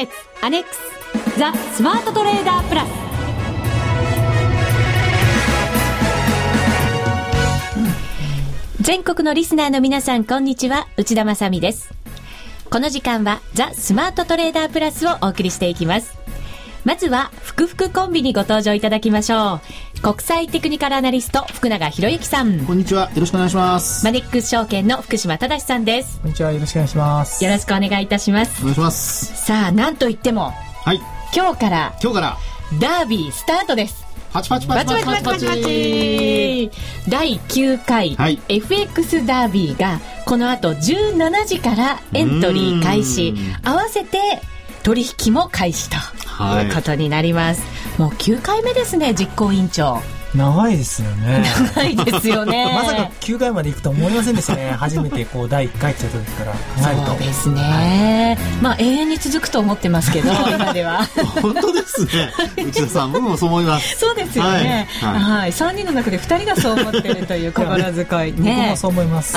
決アネックスザ・スマートトレーダープラス。全国のリスナーの皆さんこんにちは。内田まさです。この時間はザ・スマートトレーダープラスをお送りしていきます。まずは、ふくふくコンビにご登場いただきましょう。国際テクニカルアナリスト、福永博之さん。こんにちは。よろしくお願いします。マネックス証券の福島正さんです。こんにちは。よろしくお願いします。よろしくお願いいたします。お願いします。さあ、なんといっても、はい。今日から、今日から、ダービースタートです。パチパチパチパチパチパチパチ第9回、はい、FX ダービーがこの後17時からエントリー開始合わせて取引も開始ということになります、はい、もう9回目ですね実行委員長長いですよね。長いですよね。まさか9回までいくと思いませんでしたね。初めてこう第1回って言った時から。そうですね、はい、まあ永遠に続くと思ってますけど 今では。本当ですね。内田さん僕もそう思います。そうですよね。はい、はい、3人の中で2人がそう思ってるという心遣い。ね僕もそう思います。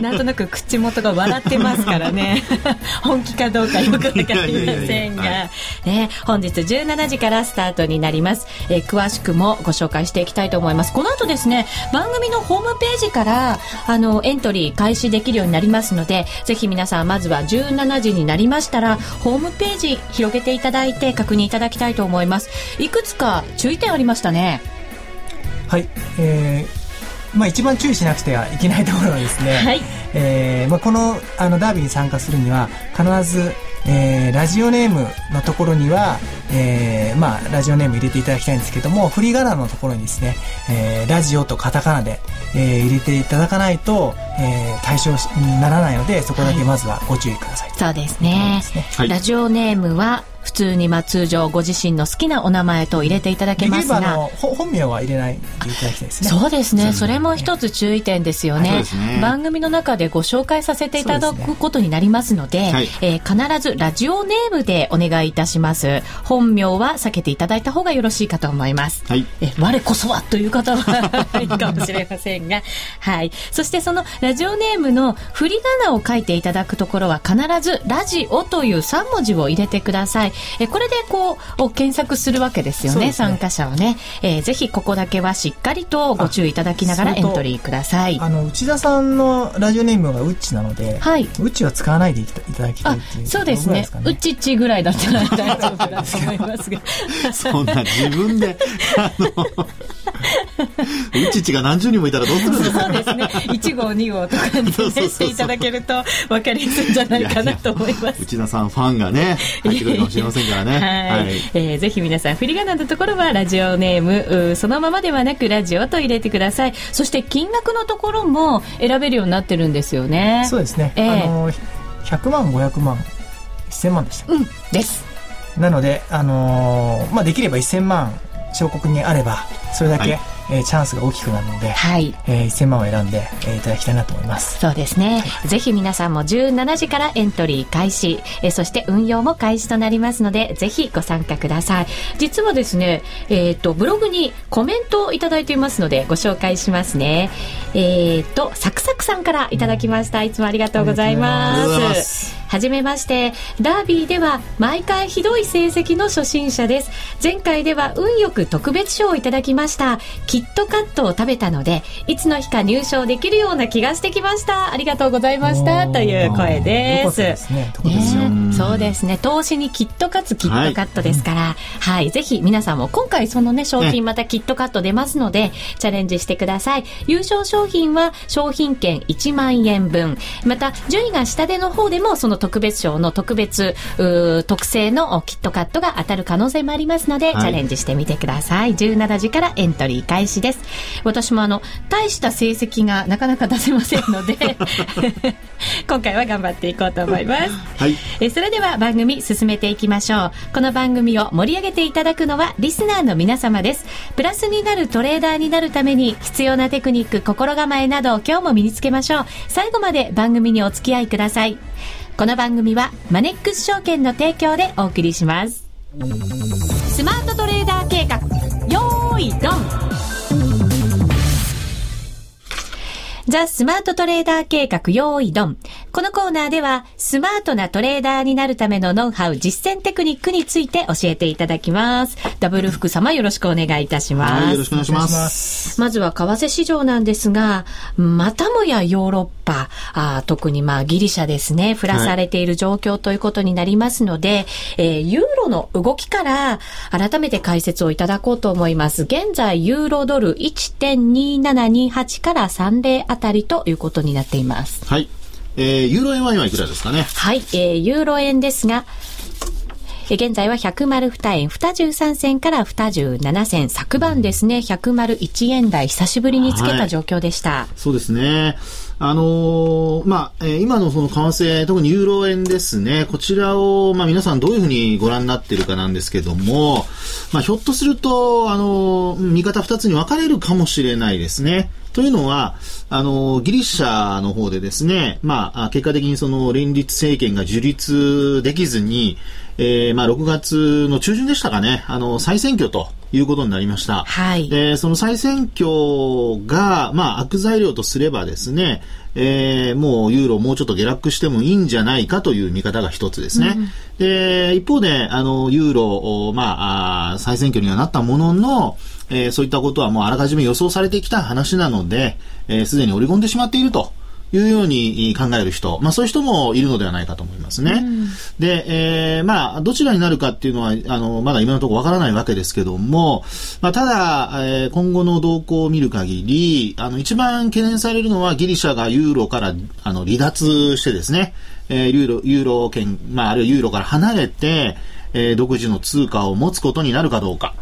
なんとなく口元が笑ってますからね。本気かどうかよくわかりませんが、ね、本日17時からスタートになります、えー、詳しくもご紹介介していきたいと思います。この後ですね番組のホームページからあのエントリー開始できるようになりますのでぜひ皆さんまずは17時になりましたらホームページ広げていただいて確認いただきたいと思います。いくつか注意点ありましたね。はい。えーまあ、一番注意しなくてはいけないところはですね、はいえーまあ、このあのダービーに参加するには必ずえー、ラジオネームのところには、えー、まあ、ラジオネーム入れていただきたいんですけども、振り仮名のところにですね、えー、ラジオとカタカナで、えー、入れていただかないと、えー、対象にならないので、そこだけまずはご注意ください。はい、そうですね。すねはい、ラジオネームは、普通にまあ通常ご自身の好きなお名前と入れていただけますが。本名は入れないでいただきたいですね。そうですね。それも一つ注意点ですよね。はいね、番組の中でご紹介させていただくことになりますので、ね。はい、えー、必ずラジオネームでお願いいたします。本名は避けていただいた方がよろしいかと思います、はい、え我こそはという方はいいかもしれませんが。はいそしてそのラジオネームの振り仮名を書いていただくところは必ずラジオという3文字を入れてくださいえこれでこう検索するわけですよね、ね、参加者をね、えー、ぜひここだけはしっかりとご注意いただきながらエントリーください。あの内田さんのラジオネームがウッチなので、はい、ウッチは使わないでいただきたいっていうそうですね。ウッチッチぐらいだったら大丈夫だと思いますが。そんな自分であのウチッチが何十人もいたらどうするんですか？そうですね。1号2号とかに、していただけると分かりやすいんじゃないかなと思います。内田さんファンがね入ってくるかもしれませんからね。はい、はい、えー、ぜひ皆さん振り仮名のところはラジオネームそのままではなくラジオと入れてください。そして金額のところも選べるようになってるんですよね。そうですね、えー、あの100万500万1000万でした。うんです。なので、あのー、まあ、できれば1000万彫刻にあればそれだけ、はい。えー、チャンスが大きくなるので、はい。えー、1000万を選んで、えー、いただきたいなと思います。そうですね、はい、ぜひ皆さんも17時からエントリー開始、えー、そして運用も開始となりますのでぜひご参加ください。実はですね、えーと、ブログにコメントをいただいていますのでご紹介しますね。えっ、ー、とサクサクさんからいただきました、いつもありがとうございますはじめまして。ダービーでは毎回ひどい成績の初心者です。前回では運よく特別賞をいただきました。キットカットを食べたので、いつの日か入賞できるような気がしてきました。ありがとうございました。という声です。ですね。ねそうですね。投資にキットカツキットカットですから、はい、はい、ぜひ皆さんも今回そのね、商品またキットカット出ますので、チャレンジしてください。優勝商品は商品券1万円分。また、順位が下での方でもその特別賞の特別特製のキットカットが当たる可能性もありますので、はい、チャレンジしてみてください。17時からエントリー開始です。私もあの大した成績がなかなか出せませんので 今回は頑張っていこうと思います、はい、えそれれでは番組進めていきましょう。この番組を盛り上げていただくのはリスナーの皆様です。プラスになるトレーダーになるために必要なテクニック心構えなどを今日も身につけましょう。最後まで番組にお付き合いください。この番組はマネックス証券の提供でお送りします。スマートトレーダー計画。よーいドン。ザ・スマートトレーダー計画。用意ドン。このコーナーでは、スマートなトレーダーになるためのノウハウ、実践テクニックについて教えていただきます。ダブル福様よろしくお願いいたします。はい、よろしくお願いします。まずは為替市場なんですが、またもやヨーロッパ、あ特にまあギリシャですね、降らされている状況ということになりますので、はい、えー、ユーロの動きから改めて解説をいただこうと思います。現在、ユーロドル1.2728から30あたりということになっています。はい。えー、ユーロ円は今いくらですかね？はい、えー、ユーロ円ですが、現在は102円23銭から27銭。昨晩ですね101円台久しぶりにつけた状況でした、はい、そうですね。あのー、まあ、えー、今のその為替、特にユーロ円ですね、こちらを、まあ、皆さんどういうふうにご覧になっているかなんですけども、まあ、ひょっとすると、あのー、見方二つに分かれるかもしれないですね。というのは、あの、ギリシャの方でですね、まあ、結果的にその連立政権が樹立できずに、えー、まあ、6月の中旬でしたかね、あの、再選挙ということになりました。はい。で、その再選挙が、まあ、悪材料とすればですね、えー、もうユーロもうちょっと下落してもいいんじゃないかという見方が一つですね。うん、で、一方で、あの、ユーロ、まあ、あ再選挙にはなったものの、えー、そういったことはもうあらかじめ予想されてきた話なので、えー、すでに織り込んでしまっていると。いうように考える人、まあそういう人もいるのではないかと思いますね。うん、で、えー、まあ、どちらになるかっていうのは、あの、まだ今のところわからないわけですけども、まあただ、えー、今後の動向を見る限り、あの、一番懸念されるのはギリシャがユーロからあの離脱してですね、えー、ユーロ、ユーロ圏、まああるいはユーロから離れて、えー、独自の通貨を持つことになるかどうか。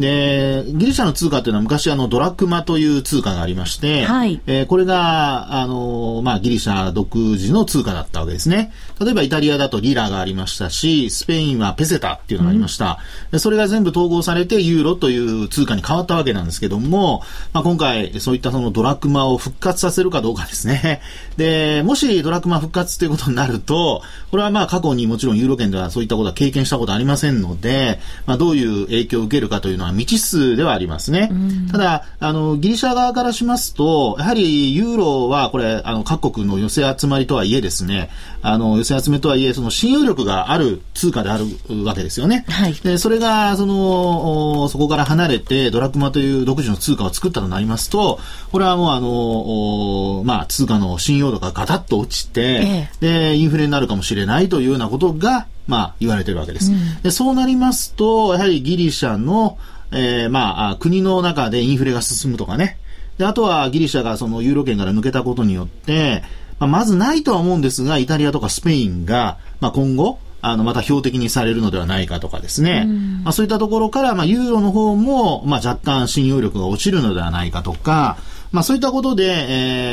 で、ギリシャの通貨というのは昔あのドラクマという通貨がありまして、はい、えー、これが、あの、まあ、ギリシャ独自の通貨だったわけですね。例えばイタリアだとリラがありましたし、スペインはペセタっていうのがありました。うん、でそれが全部統合されてユーロという通貨に変わったわけなんですけども、まあ、今回そういったそのドラクマを復活させるかどうかですね。で、もしドラクマ復活ということになると、これはまあ過去にもちろんユーロ圏ではそういったことは経験したことありませんので、まあ、どういう影響を受けるかというのは未知数ではありますね。ただ、あの、ギリシャ側からしますと、やはりユーロはこれ、あの、各国の寄せ集まりとはいえですね、あの、寄せ集めとはいえ、その信用力がある通貨であるわけですよね。はい、で、それが、その、そこから離れて、ドラクマという独自の通貨を作ったとなりますと、これはもうあの、まあ、通貨の信用度がガタッと落ちて、ええ、で、インフレになるかもしれないというようなことが、まあ、言われてるわけです。うん、でそうなりますと、やはりギリシャの、えー、まあ、国の中でインフレが進むとかね。で、あとはギリシャがそのユーロ圏から抜けたことによって、まあ、まずないとは思うんですが、イタリアとかスペインが、まあ、今後、あの、また標的にされるのではないかとかですね。まあ、そういったところから、まあ、ユーロの方も、まあ、若干信用力が落ちるのではないかとか、まあ、そういったことで、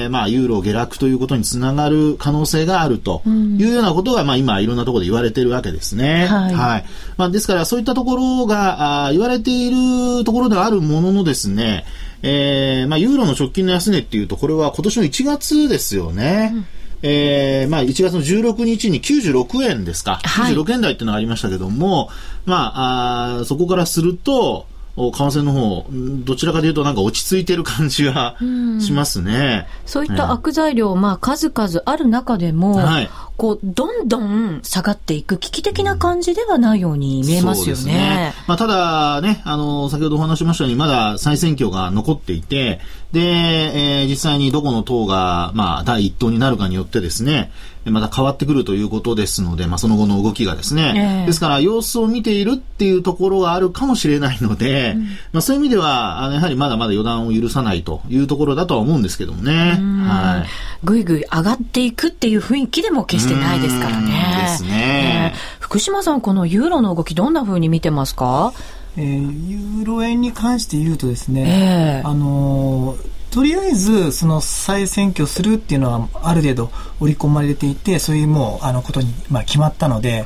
えー、まあ、ユーロ下落ということにつながる可能性があるというようなことが、まあ、今、いろんなところで言われているわけですね。はい。はい、まあ、ですから、そういったところが、あ言われているところではあるもののですね、えー、まあ、ユーロの直近の安値っていうと、これは今年の1月ですよね。うんえー、まあ、1月の16日に96円ですか、はい、96円台っていうのがありましたけども、まあ、あそこからすると、為替の方、どちらかというとなんか落ち着いてる感じがしますね。うそういった悪材料、まあ数々ある中でも、はい、こう、どんどん下がっていく危機的な感じではないように見えますよね。ねまあ、ただね、あの、先ほどお話しましたように、まだ再選挙が残っていて、で、えー、実際にどこの党が、まあ、第一党になるかによってですね、また変わってくるということですので、まあ、その後の動きがですね、えー、ですから様子を見ているっていうところがあるかもしれないので、うん、まあ、そういう意味では、あのやはりまだまだ予断を許さないというところだとは思うんですけどもね。はい。ぐいぐい上がっていくっていう雰囲気でも決してないですからね。ですね、えー、福島さん、このユーロの動きどんな風に見てますか？えー、ユーロ円に関して言うとですね、えー、あのーとりあえず、その再選挙するっていうのは、ある程度織り込まれていて、そういうもう、あの、ことに、まあ、決まったので、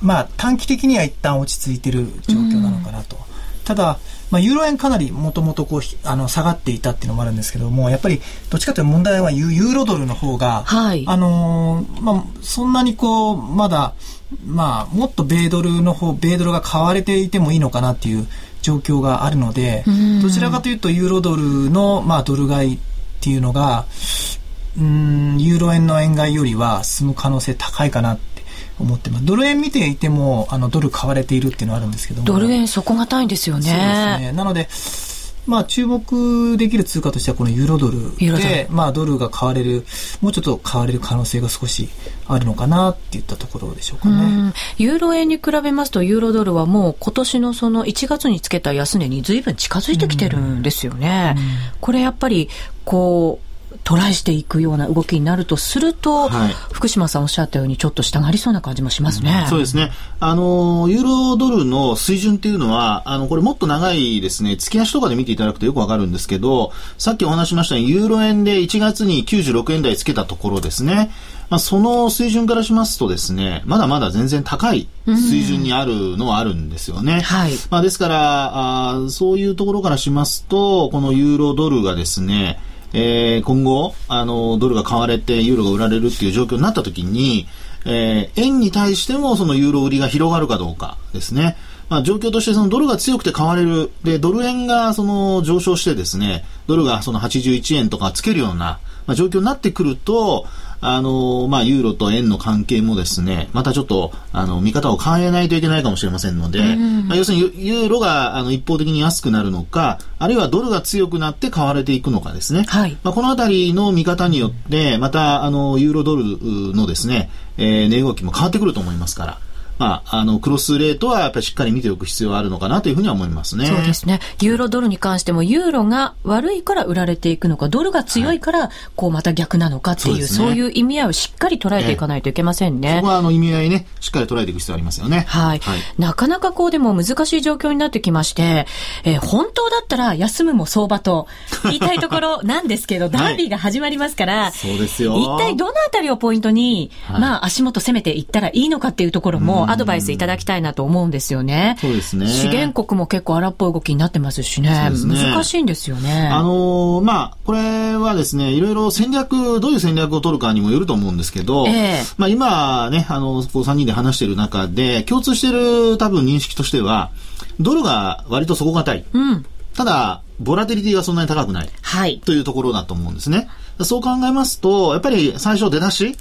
まあ、短期的には一旦落ち着いてる状況なのかなと。ただ、まあ、ユーロ円かなりもともとこう、あの、下がっていたっていうのもあるんですけども、やっぱり、どっちかというと問題はユーロドルの方が、はい、あのー、まあ、そんなにこう、まだ、まあ、もっと米ドルの方、米ドルが買われていてもいいのかなっていう状況があるので、どちらかというとユーロドルの、まあ、ドル買いっていうのが、うん、ユーロ円の円買いよりは進む可能性高いかなって思ってます。ドル円見ていても、あの、ドル買われているっていうのはあるんですけども。ドル円底堅いんですよね。そうですね。なので、まあ、注目できる通貨としてはこのユーロドルで、まあ、ドルが買われる、もうちょっと買われる可能性が少しあるのかなっていったところでしょうかね。ユーロ円に比べますと、ユーロドルはもう今年のその1月につけた安値に随分近づいてきてるんですよね。これやっぱり、こう、トライしていくような動きになるとすると、はい、福島さんおっしゃったようにちょっと下がりそうな感じもしますね。うん、そうですね。あの、ユーロドルの水準っていうのは、あの、これもっと長いですね、月足とかで見ていただくとよくわかるんですけど、さっきお話しましたように、ユーロ円で1月に96円台つけたところですね。まあ、その水準からしますとですね、まだまだ全然高い水準にあるのはあるんですよね。はい。まあ、ですから、あそういうところからしますと、このユーロドルがですね、えー、今後、あの、ドルが買われてユーロが売られるっていう状況になった時に、えー、円に対してもそのユーロ売りが広がるかどうかですね。まあ、状況としてそのドルが強くて買われる。で、ドル円がその上昇してですね、ドルがその81円とかつけるような、まあ、状況になってくると、あの、まあ、ユーロと円の関係もですね、またちょっと、あの、見方を変えないといけないかもしれませんので、まあ、要するにユーロがあの一方的に安くなるのか、あるいはドルが強くなって買われていくのかですね。はい。まあ、このあたりの見方によって、また、あの、ユーロドルのですね、えー、値動きも変わってくると思いますから、まあ、あの、クロスレートはやっぱりしっかり見ておく必要はあるのかなというふうには思いますね。そうですね。ユーロドルに関しても、ユーロが悪いから売られていくのか、ドルが強いから、こう、また逆なのかっていう、はい、そうね、いう意味合いをしっかり捉えていかないといけませんね。えそこは、あの、意味合いね、しっかり捉えていく必要ありますよね。はい。はい、なかなかこう、でも難しい状況になってきまして、えー、本当だったら休むも相場と言いたいところなんですけど、ダービーが始まりますから、そうですよ。一体どのあたりをポイントに、まあ、足元攻めていったらいいのかっていうところも、アドバイスいただきたいなと思うんですよね。そうですね。資源国も結構荒っぽい動きになってますしね。ね難しいんですよね。あのー、まあ、これはですね、いろいろ戦略、どういう戦略を取るかにもよると思うんですけど、えー、まあ今ね、あの、こう3人で話している中で、共通している多分認識としては、ドルが割と底堅い。うん。ただ、ボラテリティがそんなに高くない。はい。というところだと思うんですね。そう考えますと、やっぱり最初出だし、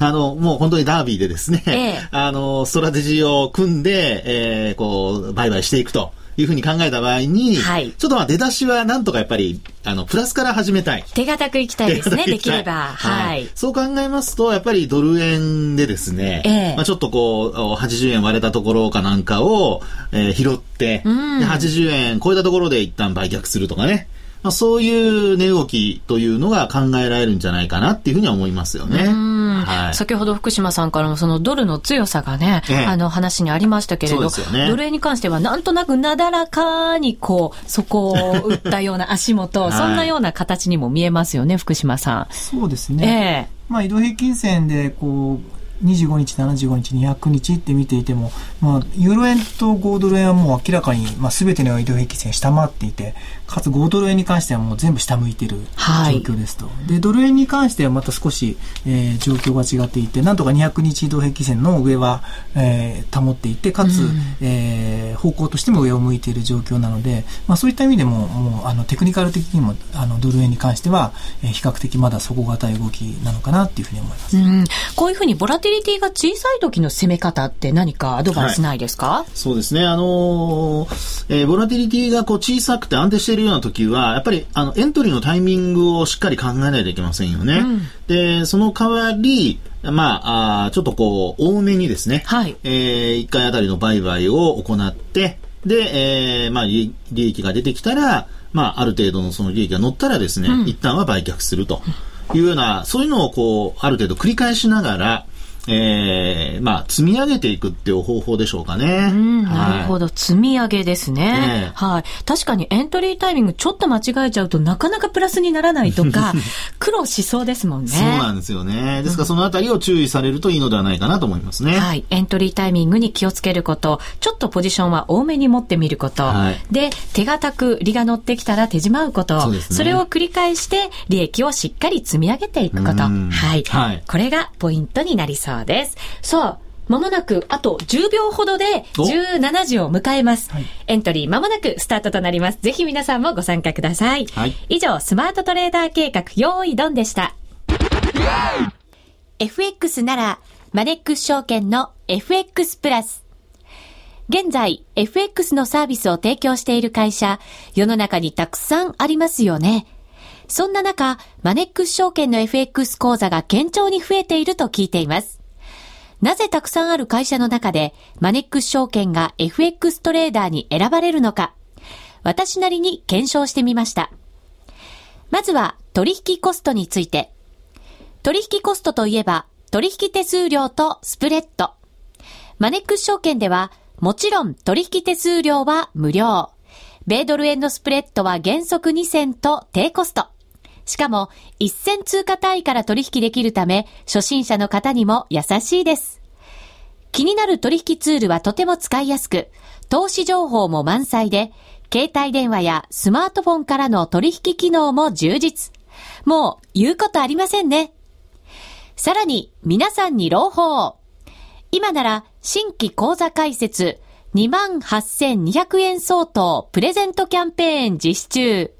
あの、もう本当にダービーでですね、ええ、あの、ストラテジーを組んで、えー、こう、売買していくと。いうふうに考えた場合に、はい、ちょっとまあ出だしはなんとかやっぱり、あの、プラスから始めたい。手堅くいきたいですね、できれば。はい、そう考えますと、やっぱりドル円でですね、ええ、まあちょっとこう、80円割れたところかなんかを、えー、拾って、うん、80円超えたところで一旦売却するとかね。まあ、そういう値動きというのが考えられるんじゃないかなっていうふうには思いますよね。はい、先ほど福島さんからもそのドルの強さがね、ええ、あの話にありましたけれど、ね、ドル円に関してはなんとなくなだらかにこう、そこを打ったような足元、はい、そんなような形にも見えますよね、福島さん。そうですね。ええまあ、移動平均線でこう25日、75日、200日って見ていても、まあ、ユーロ円と5ドル円はもう明らかに、まあ、全ての移動平均線下回っていて、かつ5ドル円に関してはもう全部下向いてる状況ですと。はい、で、ドル円に関してはまた少し、えー、状況が違っていて、なんとか200日移動平均線の上は、えー、保っていて、かつ、うん、えー、方向としても上を向いている状況なので、まあ、そういった意味でも、もう、あの、テクニカル的にも、あの、ドル円に関しては、えー、比較的まだ底堅い動きなのかなっていうふうに思います。うん、こういうふうにボラティリティが小さい時の攻め方って何かアドバイスないですか、はい、そうですね。あのー、えー、ボラティリティがこう小さくて安定しているような時は、やっぱりあのエントリーのタイミングをしっかり考えないといけませんよね。うん、で、その代わり、まあ、あちょっとこう、多めにですね、はい、えー、1回あたりの売買を行って、で、えー、まあ、利益が出てきたら、まあ、ある程度のその利益が乗ったらですね、うん、一旦は売却するというような、そういうのをこう、ある程度繰り返しながら、えー、まあ、積み上げていくっていう方法でしょうかね。うん、なるほど、はい、積み上げですね、ね、はい。確かにエントリータイミングちょっと間違えちゃうとなかなかプラスにならないとか、苦労しそうですもんね。そうなんですよね。ですからそのあたりを注意されるといいのではないかなと思いますね。はい。エントリータイミングに気をつけること、ちょっとポジションは多めに持ってみること、はい、で、手堅く利が乗ってきたら手じまうこと、そ,、ね、それを繰り返して利益をしっかり積み上げていくこと。はい。はい。これがポイントになりそうです。さあ、まもなくあと10秒ほどで17時を迎えます。はい、エントリーまもなくスタートとなります。ぜひ皆さんもご参加ください。はい、以上、スマートトレーダー計画、用意ドンでした。FX なら、マネックス証券の FX プラス。現在、FX のサービスを提供している会社、世の中にたくさんありますよね。そんな中、マネックス証券の FX 講座が堅調に増えていると聞いています。なぜたくさんある会社の中で、マネックス証券が FX トレーダーに選ばれるのか、私なりに検証してみました。まずは、取引コストについて。取引コストといえば、取引手数料とスプレッド。マネックス証券では、もちろん取引手数料は無料。米ドル円のスプレッドは原則2銭と低コスト。しかも、1銭通貨単位から取引できるため、初心者の方にも優しいです。気になる取引ツールはとても使いやすく、投資情報も満載で、携帯電話やスマートフォンからの取引機能も充実。もう言うことありませんね。さらに、皆さんに朗報。今なら新規講座開設28,200円相当プレゼントキャンペーン実施中。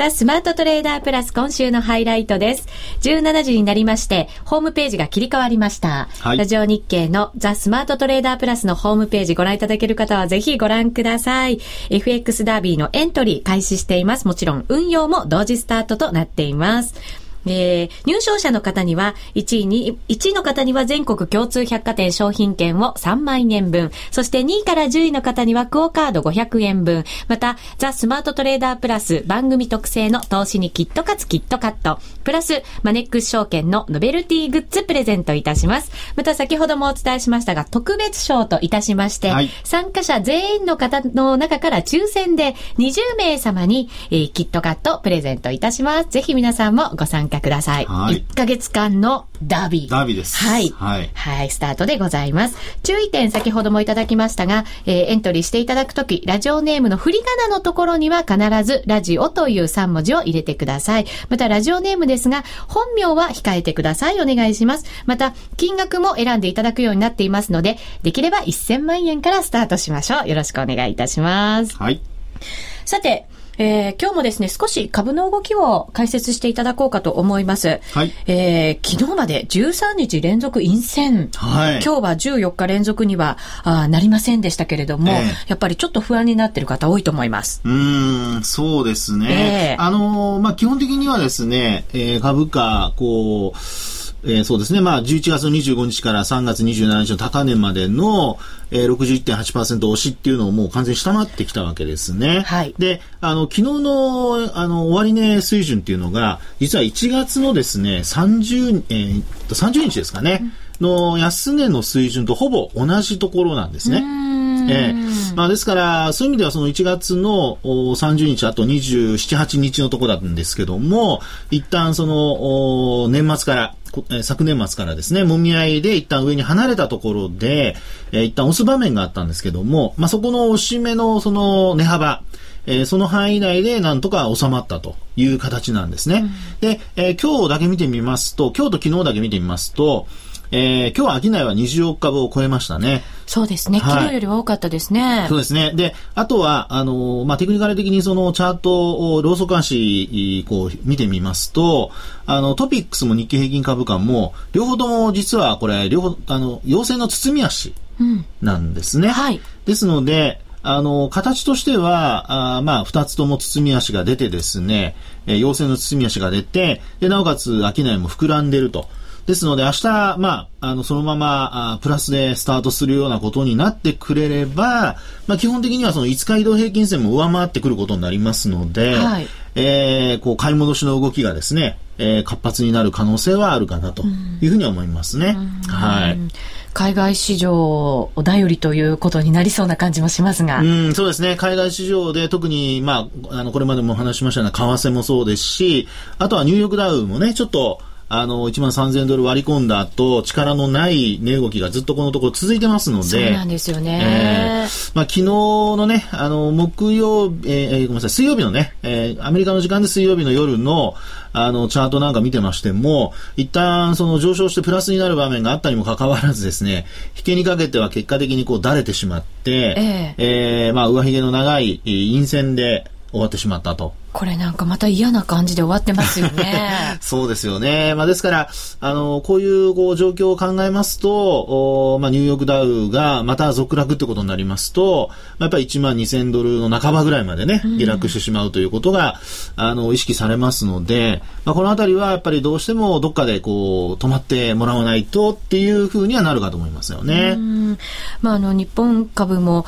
ザ・スマートトレーダープラス今週のハイライトです。17時になりまして、ホームページが切り替わりました。はい、ラジオ日経のザ・スマートトレーダープラスのホームページご覧いただける方はぜひご覧ください。FX ダービーのエントリー開始しています。もちろん運用も同時スタートとなっています。えー、入賞者の方には、1位に、1位の方には全国共通百貨店商品券を3万円分、そして2位から10位の方にはクオカード500円分、また、ザ・スマートトレーダープラス番組特製の投資にキットカツキットカット、プラス、マネックス証券のノベルティグッズプレゼントいたします。また、先ほどもお伝えしましたが、特別賞といたしまして、はい、参加者全員の方の中から抽選で20名様に、えー、キットカットプレゼントいたします。ぜひ皆さんもご参加加ください。はい、1ヶ月間のダービー。ダービーです。はい。はい。はい、スタートでございます。注意点先ほどもいただきましたが、えー、エントリーしていただくとき、ラジオネームの振り仮名のところには必ずラジオという3文字を入れてください。また、ラジオネームですが、本名は控えてください。お願いします。また、金額も選んでいただくようになっていますので、できれば1000万円からスタートしましょう。よろしくお願いいたします。はい。さて、えー、今日もですね、少し株の動きを解説していただこうかと思います。はい。えー、昨日まで13日連続陰線。はい。今日は14日連続にはあなりませんでしたけれども、えー、やっぱりちょっと不安になっている方多いと思います。うん、そうですね。えー、あのー、まあ、基本的にはですね、えー、株価、こう、えー、そうですね。まあ、11月の25日から3月27日の高値までの、えー、61.8%押しっていうのをもう完全に下回ってきたわけですね。はい。で、あの、昨日の、あの、終値水準っていうのが、実は1月のですね、30、えー、30日ですかね、うん、の安値の水準とほぼ同じところなんですね。ええまあ、ですから、そういう意味ではその1月の30日、あと27、8日のところなんですけども、一旦その年末から、昨年末からですね、もみ合いで一旦上に離れたところで、えー、一旦押す場面があったんですけども、まあ、そこの押し目のその値幅、えー、その範囲内でなんとか収まったという形なんですね。うん、で、えー、今日だけ見てみますと、今日と昨日だけ見てみますと、えー、今日は商いは20億株を超えましたね。そうですね。昨日よりは多かったですね。そうですね。で、あとは、あの、まあ、テクニカル的にそのチャートを、ローソク足、こう、見てみますと、あの、トピックスも日経平均株価も、両方とも実はこれ、両方、あの、陽性の包み足。なんですね。はい。ですので、あの、形としては、あまあ、二つとも包み足が出てですね、えー、陽性の包み足が出て、で、なおかつ、商いも膨らんでると。ですので、明日、まあ、あの、そのまま、あプラスでスタートするようなことになってくれれば、まあ、基本的にはその5日移動平均線も上回ってくることになりますので、はい、えー、こう、買い戻しの動きがですね、えー、活発になる可能性はあるかなというふうに思いますね。はい。海外市場お頼りということになりそうな感じもしますが。うん、そうですね。海外市場で特に、まあ、あの、これまでも話しましたような為替もそうですし、あとはニューヨークダウもね、ちょっと、あの、1万3000ドル割り込んだ後、力のない値動きがずっとこのところ続いてますので。そうなんですよね。えー、まあ、昨日のね、あの、木曜、えー、ごめんなさい、水曜日のね、えー、アメリカの時間で水曜日の夜の、あの、チャートなんか見てましても、一旦その上昇してプラスになる場面があったにもかかわらずですね、引けにかけては結果的にこう、だれてしまって、えー、えー、まあ、上髭の長い陰線で終わってしまったと。これなんかまた嫌な感じで終わってますよね。そうですよね。まあですから、あの、こういうこう状況を考えますと、おまあニューヨークダウがまた続落ってことになりますと、まあ、やっぱり1万2000ドルの半ばぐらいまでね、下落してしまうということが、うん、あの、意識されますので、まあこのあたりはやっぱりどうしてもどっかでこう、止まってもらわないとっていうふうにはなるかと思いますよね。まああの、日本株も、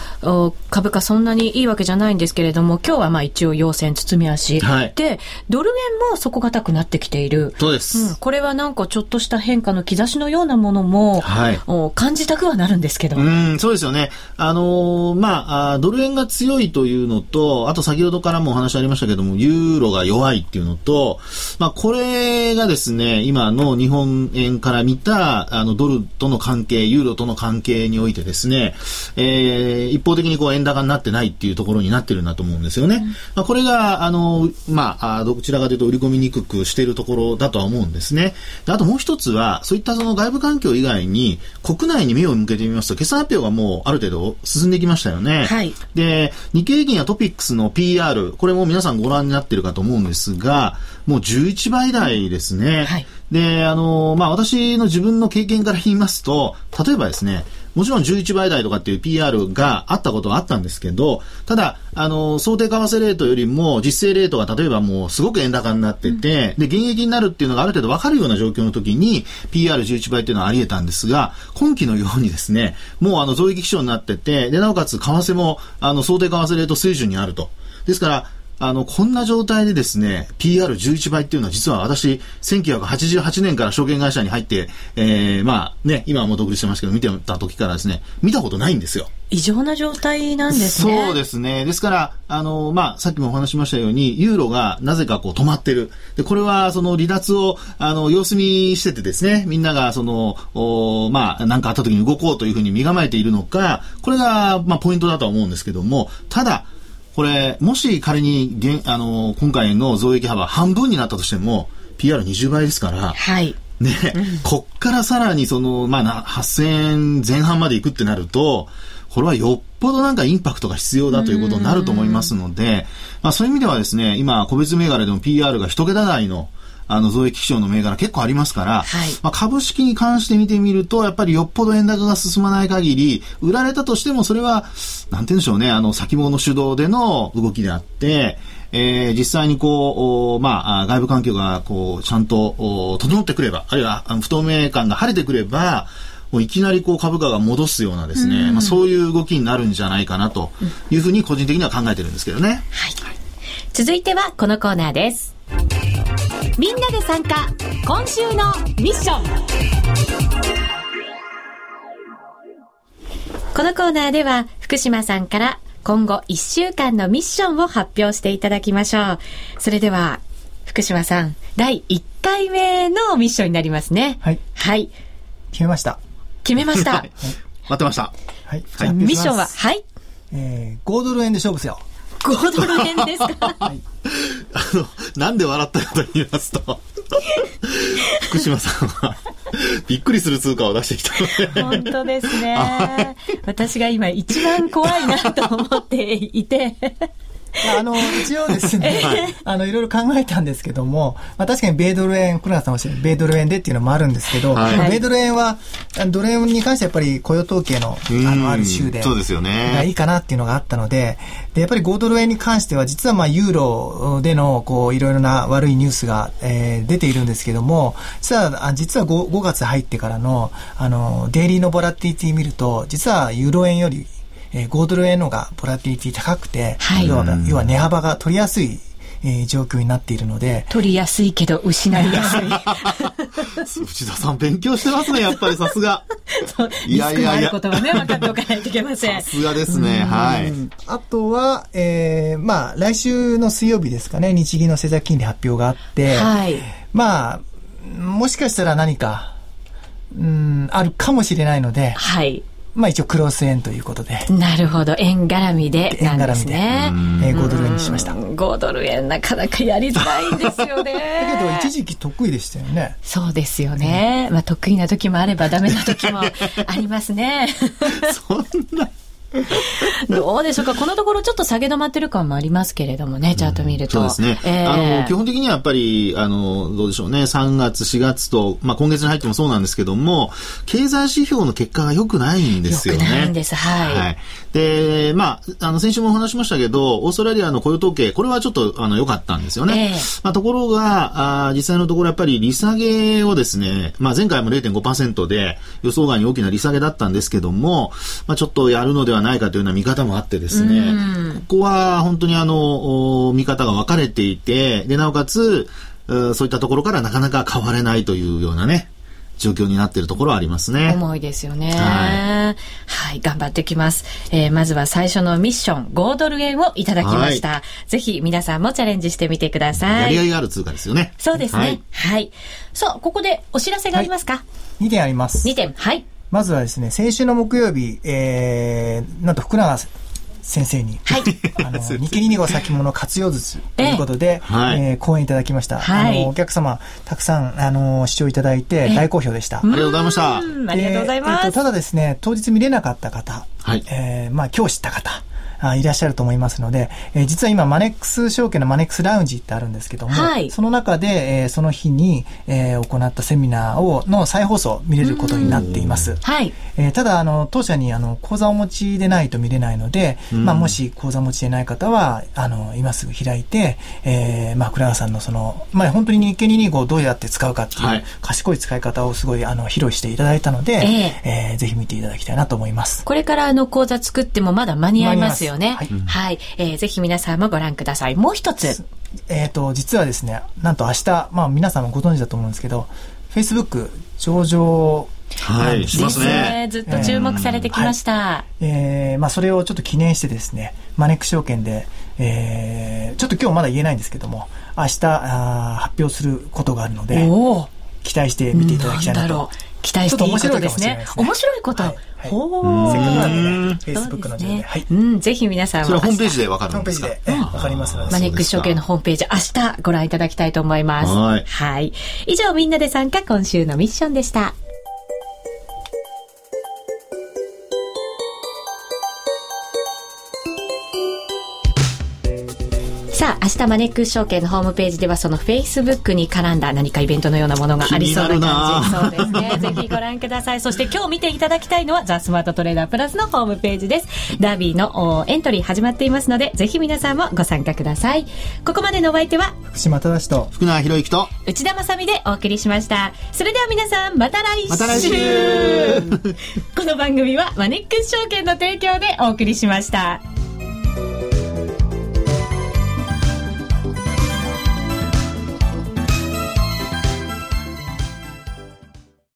株価そんなにいいわけじゃないんですけれども、今日はまあ一応要線包み足、はい、でドル円も底堅くなってきている。そうです、うん、これはなんかちょっとした変化の兆しのようなものも、はい、感じたくはなるんですけど。うんそうですよね。あのー、まあドル円が強いというのとあと先ほどからもお話ありましたけどもユーロが弱いっていうのと、まあ、これがですね今の日本円から見たあのドルとの関係ユーロとの関係においてですね、えー、一方的にこう円高になってないっていうところになってるんだと思うんですよね。うん、まあ、これがあのまあ、どちらかというと売り込みにくくしているところだとは思うんですね。あともう一つは、そういったその外部環境以外に、国内に目を向けてみますと、決算発表がもうある程度進んできましたよね。はい。で、日経平均やトピックスの PR、これも皆さんご覧になってるかと思うんですが、もう11倍台ですね。はい。で、あの、まあ、私の自分の経験から言いますと、例えばですね、もちろん11倍台とかっていう PR があったことはあったんですけど、ただ、あの、想定為替レートよりも実勢レートが例えばもうすごく円高になってて、うん、で、現役になるっていうのがある程度わかるような状況の時に PR11 倍っていうのはあり得たんですが、今期のようにですね、もうあの増益基調になってて、で、なおかつ為替もあの想定為替レート水準にあると。ですから、あの、こんな状態でですね、PR11 倍っていうのは実は私、1988年から証券会社に入って、えー、まあね、今はもう独立してますけど、見てた時からですね、見たことないんですよ。異常な状態なんですね。そうですね。ですから、あの、まあ、さっきもお話しましたように、ユーロがなぜかこう止まってる。で、これはその離脱を、あの、様子見しててですね、みんながその、おまあ、なんかあった時に動こうというふうに身構えているのか、これが、まあ、ポイントだとは思うんですけども、ただ、これ、もし仮に現、あの、今回の増益幅半分になったとしても、PR20 倍ですから、はい。ね、うん、こっからさらにその、まあ、8000円前半までいくってなると、これはよっぽどなんかインパクトが必要だということになると思いますので、まあそういう意味ではですね、今、個別銘柄でも PR が一桁台の、あの、増益基調の銘柄結構ありますから、はい、まあ、株式に関して見てみると、やっぱりよっぽど円高が進まない限り、売られたとしてもそれは、なんて言うんでしょうね、あの、先物主導での動きであって、えー、実際にこう、まあ、外部環境がこう、ちゃんと整ってくれば、あるいは不透明感が晴れてくれば、もういきなりこう株価が戻すようなですね、まあ、そういう動きになるんじゃないかなというふうに個人的には考えてるんですけどね。はい。続いてはこのコーナーです。みんなで参加今週のミッションこのコーナーでは福島さんから今後1週間のミッションを発表していただきましょう。それでは福島さん、第1回目のミッションになりますね。はい。はい。決めました。決めました。はい、待ってました。はい。はい、ミッションは、はい。えー、5ドル円で勝負せよ。5ドル円ですか、はい、あの、なんで笑ったかと言いますと、福島さんは、びっくりする通貨を出してきたので。本当ですね。私が今一番怖いなと思っていて。あの、一応ですね、あの、いろいろ考えたんですけども、まあ確かに米ドル円、黒田さんおっしゃる米ドル円でっていうのもあるんですけど、はい、米ドル円は、ドル円に関してはやっぱり雇用統計の、あの、ある州で、そうですよね。いいかなっていうのがあったので、で、やっぱり5ドル円に関しては、実はまあ、ユーロでの、こう、いろいろな悪いニュースが、えー、出ているんですけども、実は、実は 5, 5月入ってからの、あの、デイリーのボラティティ見ると、実はユーロ円よりえー、5ドル円のがボラティティ高くて、はい、要は要は値幅が取りやすいえー、状況になっているので。取りやすいけど失いやすい。内田さん勉強してますね、やっぱりさすが。いやいやいや。ことはね、分かっておかないといけません。さすがですね、はい。あとは、えー、まあ、来週の水曜日ですかね、日銀の政策金利発表があって、はい。まあ、もしかしたら何か、うん、あるかもしれないので、はい。まあ一応クロス円ということで。なるほど。円絡みでなんですね。円絡みで、えー、5ドル円にしました。5ドル円なかなかやりづらいんですよね。だ けど一時期得意でしたよね。そうですよね。まあ得意な時もあればダメな時もありますね。そんな。どうでしょうか、このところちょっと下げ止まってる感もありますけれどもね、チャート見ると。そうですね。えー、あの、基本的にはやっぱり、あの、どうでしょうね、3月、4月と、まあ今月に入ってもそうなんですけども、経済指標の結果が良くないんですよね。良くないんです、はい。はい。で、まあ、あの、先週もお話しましたけど、オーストラリアの雇用統計、これはちょっと、あの、良かったんですよね。えー、まあ、ところが、あ実際のところやっぱり利下げをですね、まあ、前回も0.5%で予想外に大きな利下げだったんですけども、まあ、ちょっとやるのではないかというような見方もあってですね、ここは本当にあの、見方が分かれていて、で、なおかつ、そういったところからなかなか変われないというようなね、状況になっているところはありますね。重いですよね。はい、はい、頑張ってきます。えー、まずは最初のミッション、5ドル円をいただきました。はい、ぜひ皆さんもチャレンジしてみてください。やりがいがある通貨ですよね。そうですね。はい。はい、さあ、ここでお知らせがありますか、はい、?2 点あります。2点。はい。まずはですね、先週の木曜日、えー、なんと福永先生に、はい、あの、日経225先物活用術ということで、えー、えー、講演いただきました。はい、あの、お客様、たくさん、あの、視聴いただいて、大好評でした。ありがとうございました。ありがとうございます。えー、ただですね、当日見れなかった方、はい、えー、まあ、今日知った方、あいらっしゃると思いますので、えー、実は今マネックス証券のマネックスラウンジってあるんですけども、はい、その中で、えー、その日に、えー、行ったセミナーをの再放送見れることになっています。はい、えー、ただあの当社にあの口座をお持ちでないと見れないので、まあもし口座をお持ちでない方はあの今すぐ開いて、えー、まあ倉川さんのそのまあ本当に日経225をどうやって使うかっていう、賢い使い方をすごいあの披露していただいたので、えー、えー、ぜひ見ていただきたいなと思います。これからあの口座作ってもまだ間に合いますよね。はい、はい、えー、ぜひ皆さんもご覧ください。もう一つ。えっ、ー、と、実はですね、なんと明日、まあ皆さんもご存知だと思うんですけど、Facebook 上場はい、しますね。ずっと注目されてきました。えー、はい、えー、まあそれをちょっと記念してですね、マネック証券で、えー、ちょっと今日まだ言えないんですけども、明日あ発表することがあるので、期待して見ていただきたいなと。期待していいことですね。面白いこと。ほう。せっかくなんでね、Facebook の上で。はい。うん、ぜひ皆さんそれはホームページでわかるんですか？ホームページでわかりますので。マネックス証券のホームページ、明日ご覧いただきたいと思います。はい。はい。以上、みんなで参加、今週のミッションでした。明日マネックス証券のホームページではそのフェイスブックに絡んだ何かイベントのようなものがありそうな感じ。そうですね。ぜひご覧ください。そして今日見ていただきたいのはザ・スマートトレーダープラスのホームページです。ダービーのエントリー始まっていますので、ぜひ皆さんもご参加ください。ここまでのお相手は、福島正と福永博之と内田まさでお送りしました。それでは皆さん、また来週また来週 この番組はマネックス証券の提供でお送りしました。